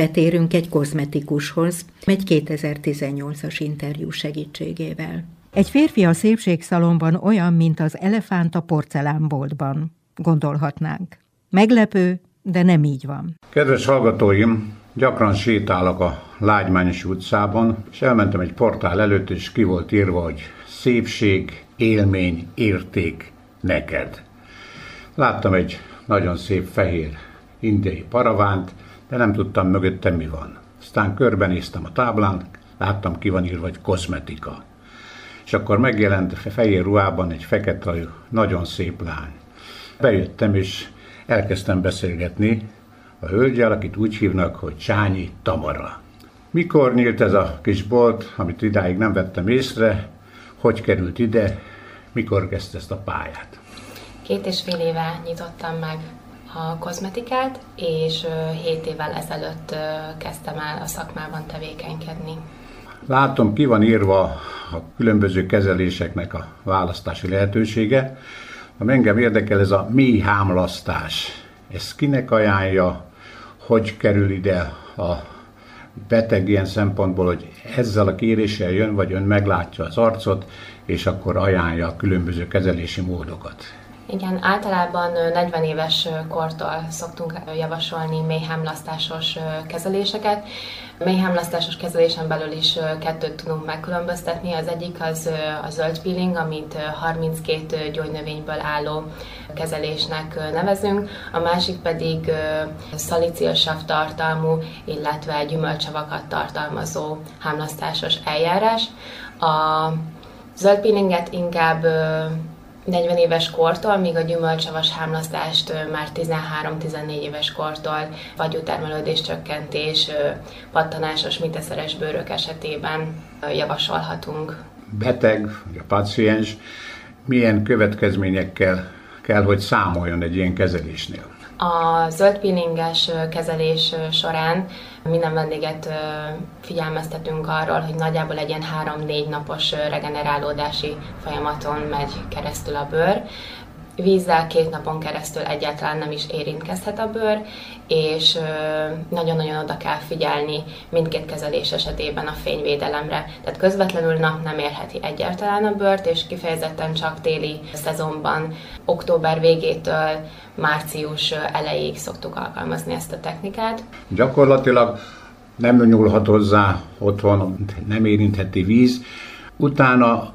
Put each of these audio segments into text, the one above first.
Betérünk egy kozmetikushoz, egy 2018-as interjú segítségével. Egy férfi a szépségszalomban olyan, mint az elefánt a porcelánboltban, gondolhatnánk. Meglepő, de nem így van. Kedves hallgatóim, gyakran sétálok a Lágymányos utcában, és elmentem egy portál előtt, és ki volt írva, hogy szépség, élmény, érték neked. Láttam egy nagyon szép fehér indiai paravánt, de nem tudtam mögöttem mi van. Aztán körbenéztem a táblán, láttam ki van írva, hogy kozmetika. És akkor megjelent fehér ruhában egy fekete nagyon szép lány. Bejöttem, és elkezdtem beszélgetni a hölgyel, akit úgy hívnak, hogy Csányi Tamara. Mikor nyílt ez a kis bolt, amit idáig nem vettem észre, hogy került ide, mikor kezdte ezt a pályát? Két és fél éve nyitottam meg a kozmetikát, és 7 évvel ezelőtt kezdtem el a szakmában tevékenykedni. Látom, ki van írva a különböző kezeléseknek a választási lehetősége. Ami engem érdekel, ez a mély hámlasztás. Ez kinek ajánlja, hogy kerül ide a beteg ilyen szempontból, hogy ezzel a kéréssel jön, vagy ön meglátja az arcot, és akkor ajánlja a különböző kezelési módokat. Igen, általában 40 éves kortól szoktunk javasolni mélyhámlasztásos kezeléseket. Mélyhámlasztásos kezelésen belül is kettőt tudunk megkülönböztetni. Az egyik az a zöld peeling, amit 32 gyógynövényből álló kezelésnek nevezünk, a másik pedig szalicilsav tartalmú, illetve gyümölcsavakat tartalmazó hámlasztásos eljárás. A zöld peelinget inkább 40 éves kortól, míg a gyümölcsavas hámlasztást már 13-14 éves kortól fagyútermelődés csökkentés, pattanásos, miteszeres bőrök esetében javasolhatunk. Beteg, vagy a paciens milyen következményekkel kell, hogy számoljon egy ilyen kezelésnél? A zöld peelinges kezelés során minden vendéget figyelmeztetünk arról, hogy nagyjából egy ilyen 3-4 napos regenerálódási folyamaton megy keresztül a bőr. Vízzel két napon keresztül egyáltalán nem is érintkezhet a bőr, és nagyon-nagyon oda kell figyelni mindkét kezelés esetében a fényvédelemre. Tehát közvetlenül nap nem érheti egyáltalán a bőrt, és kifejezetten csak téli szezonban, október végétől március elejéig szoktuk alkalmazni ezt a technikát. Gyakorlatilag nem nyúlhat hozzá otthon, nem érintheti víz. Utána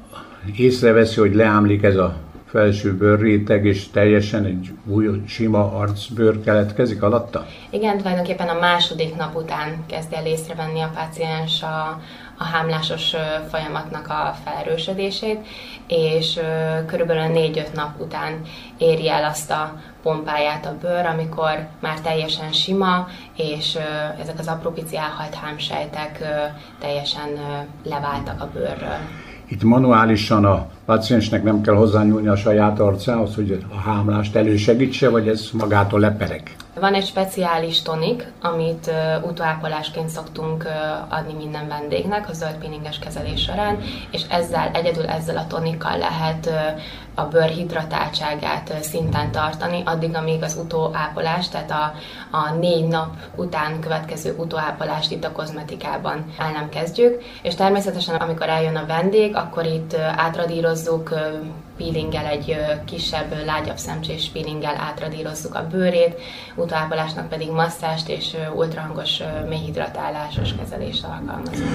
észreveszi, hogy leámlik ez a felső bőrréteg, és teljesen egy új, sima arcbőr keletkezik alatta? Igen, tulajdonképpen a második nap után kezd el észrevenni a páciens a, a hámlásos folyamatnak a felerősödését, és körülbelül 4-5 nap után éri el azt a pompáját a bőr, amikor már teljesen sima, és ezek az apró pici elhalt hámsejtek teljesen leváltak a bőrről. Itt manuálisan a paciensnek nem kell hozzányúlni a saját arcához, hogy a hámlást elősegítse, vagy ez magától lepereg? Van egy speciális tonik, amit uh, utóápolásként szoktunk uh, adni minden vendégnek a zöld peelinges kezelés során, és ezzel, egyedül ezzel a tonikkal lehet uh, a bőr hidratáltságát szinten tartani, addig, amíg az utóápolás, tehát a, a négy nap után következő utóápolást itt a kozmetikában el nem kezdjük, és természetesen amikor eljön a vendég, akkor itt uh, átradírozzuk peelinggel, egy kisebb, lágyabb szemcsés peelinggel átradírozzuk a bőrét, utápolásnak pedig masszást és ultrahangos mélyhidratálásos kezelést alkalmazunk.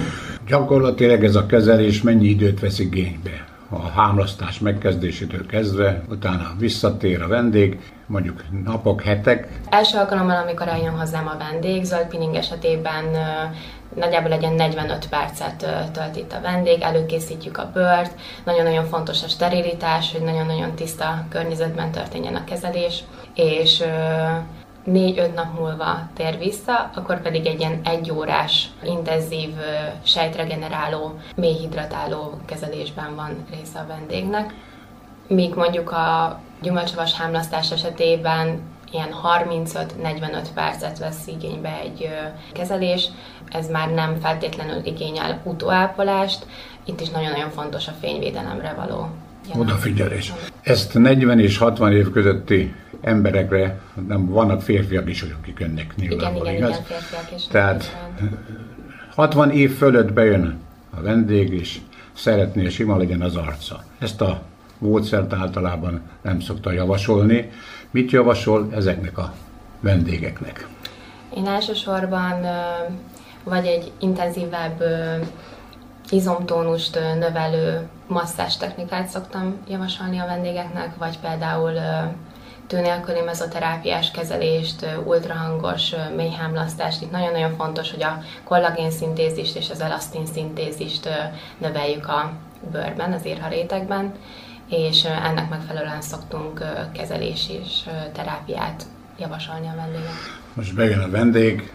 Gyakorlatilag ez a kezelés mennyi időt vesz igénybe? a hámlasztás megkezdésétől kezdve, utána visszatér a vendég, mondjuk napok, hetek. Első alkalommal, amikor eljön hozzám a vendég, zöld peeling esetében nagyjából egy 45 percet tölt itt a vendég, előkészítjük a bőrt, nagyon-nagyon fontos a sterilitás, hogy nagyon-nagyon tiszta környezetben történjen a kezelés, és négy-öt nap múlva tér vissza, akkor pedig egy ilyen egyórás, intenzív, sejtregeneráló, mélyhidratáló kezelésben van része a vendégnek. Míg mondjuk a gyümölcsavas hámlasztás esetében ilyen 35-45 percet vesz igénybe egy kezelés, ez már nem feltétlenül igényel utóápolást, itt is nagyon-nagyon fontos a fényvédelemre való odafigyelés. Ezt 40 és 60 év közötti emberekre, nem vannak férfiak is, akik önnek nyilvánvaló, igen, igen, igaz? Igen, férfiak is. Tehát 60 év fölött bejön a vendég, és szeretné, hogy sima legyen az arca. Ezt a módszert általában nem szokta javasolni. Mit javasol ezeknek a vendégeknek? Én elsősorban vagy egy intenzívebb izomtónust növelő masszás technikát szoktam javasolni a vendégeknek, vagy például tő nélküli mezoterápiás kezelést, ultrahangos mélyhámlasztást. Itt nagyon-nagyon fontos, hogy a kollagén szintézist és az elasztin szintézist növeljük a bőrben, az érharétekben, és ennek megfelelően szoktunk kezelés és terápiát javasolni a vendégek. Most bejön a vendég,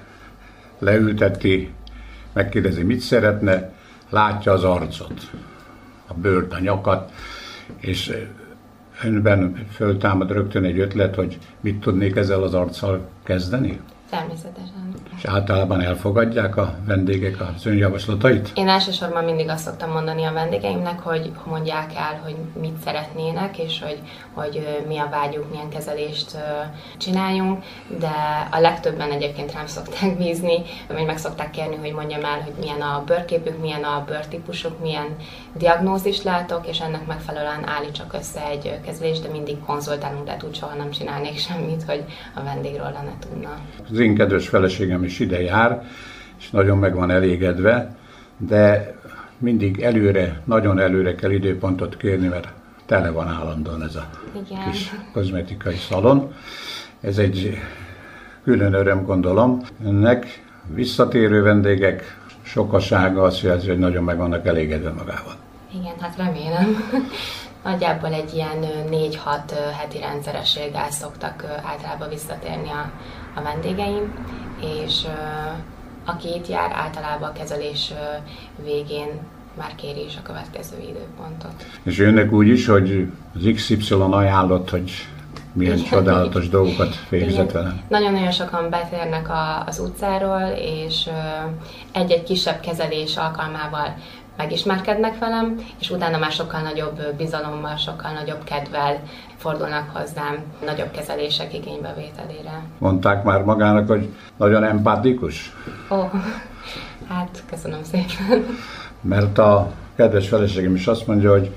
leülteti, megkérdezi, mit szeretne, látja az arcot, a bőrt, a nyakat, és önben föltámad rögtön egy ötlet, hogy mit tudnék ezzel az arccal kezdeni? Természetesen. És általában elfogadják a vendégek az önjavaslatait? Én elsősorban mindig azt szoktam mondani a vendégeimnek, hogy mondják el, hogy mit szeretnének, és hogy, hogy mi a vágyuk, milyen kezelést csináljunk, de a legtöbben egyébként rám szokták bízni, vagy meg szokták kérni, hogy mondjam el, hogy milyen a bőrképük, milyen a bőrtípusuk, milyen diagnózist látok, és ennek megfelelően állítsak össze egy kezelést, de mindig konzultálunk, de úgy soha nem csinálnék semmit, hogy a vendégről lenne tudna. Az én kedves feleségem is ide jár, és nagyon meg van elégedve, de mindig előre, nagyon előre kell időpontot kérni, mert tele van állandóan ez a Igen. kis kozmetikai szalon. Ez egy külön öröm, gondolom. Ennek visszatérő vendégek sokasága azt jelzi, hogy nagyon meg vannak elégedve magával. Igen, hát remélem. Nagyjából egy ilyen 4-6 heti rendszerességgel szoktak általában visszatérni a, a vendégeim, és aki itt jár, általában a kezelés végén már kéri is a következő időpontot. És jönnek úgy is, hogy az XY ajánlott, hogy milyen Igen. csodálatos dolgokat végzett vele. Nagyon-nagyon sokan betérnek a, az utcáról, és egy-egy kisebb kezelés alkalmával megismerkednek velem, és utána már sokkal nagyobb bizalommal, sokkal nagyobb kedvel fordulnak hozzám nagyobb kezelések igénybevételére. Mondták már magának, hogy nagyon empatikus? Ó, oh, hát köszönöm szépen. Mert a kedves feleségem is azt mondja, hogy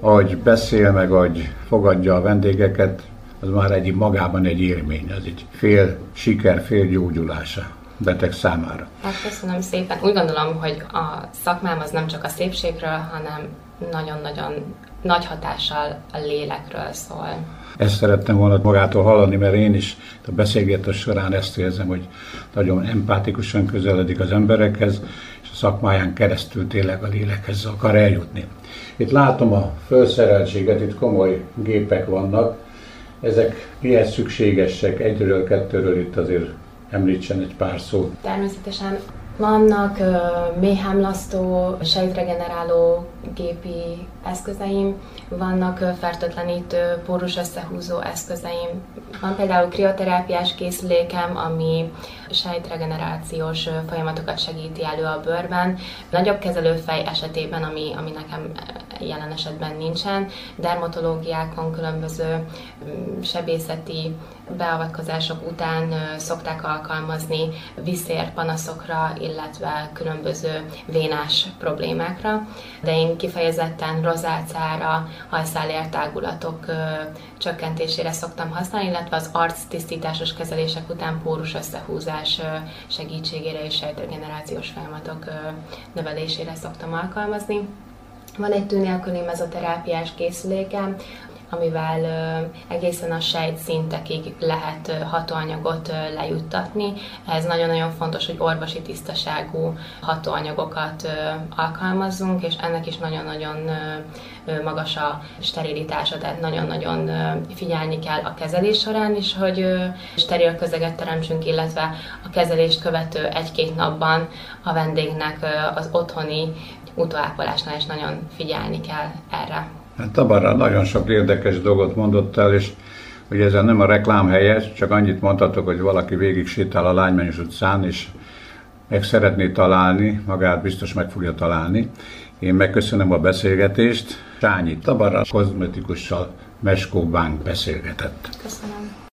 ahogy beszél, meg ahogy fogadja a vendégeket, az már egy magában egy élmény, az egy fél siker, fél gyógyulása beteg számára. Hát köszönöm szépen. Úgy gondolom, hogy a szakmám az nem csak a szépségről, hanem nagyon-nagyon nagy hatással a lélekről szól. Ezt szerettem volna magától hallani, mert én is a beszélgetés során ezt érzem, hogy nagyon empátikusan közeledik az emberekhez, és a szakmáján keresztül tényleg a lélekhez akar eljutni. Itt látom a felszereltséget, itt komoly gépek vannak, ezek mihez szükségesek? Egyről, kettőről itt azért említsen egy pár szót. Természetesen vannak uh, sejtregeneráló gépi eszközeim, vannak uh, fertőtlenítő, pórus összehúzó eszközeim. Van például krioterápiás készülékem, ami sejtregenerációs folyamatokat segíti elő a bőrben. Nagyobb kezelőfej esetében, ami, ami nekem jelen esetben nincsen, dermatológiákon különböző um, sebészeti beavatkozások után szokták alkalmazni viszérpanaszokra, illetve különböző vénás problémákra, de én kifejezetten rozácára, hajszálértágulatok csökkentésére szoktam használni, illetve az arc tisztításos kezelések után pórus összehúzás segítségére és sejtregenerációs folyamatok növelésére szoktam alkalmazni. Van egy tűnélküli mezoterápiás készülékem, amivel egészen a sejt szintekig lehet hatóanyagot lejuttatni. Ez nagyon-nagyon fontos, hogy orvosi tisztaságú hatóanyagokat alkalmazzunk, és ennek is nagyon-nagyon magas a sterilitása, tehát nagyon-nagyon figyelni kell a kezelés során is, hogy steril közeget teremtsünk, illetve a kezelést követő egy-két napban a vendégnek az otthoni utóápolásnál is nagyon figyelni kell erre. Hát Tabara nagyon sok érdekes dolgot mondott el, és hogy ez nem a reklám helye, csak annyit mondhatok, hogy valaki végig sétál a Lánymányos utcán, és meg szeretné találni, magát biztos meg fogja találni. Én megköszönöm a beszélgetést. Sányi Tabara kozmetikussal Meskó Bánk beszélgetett. Köszönöm.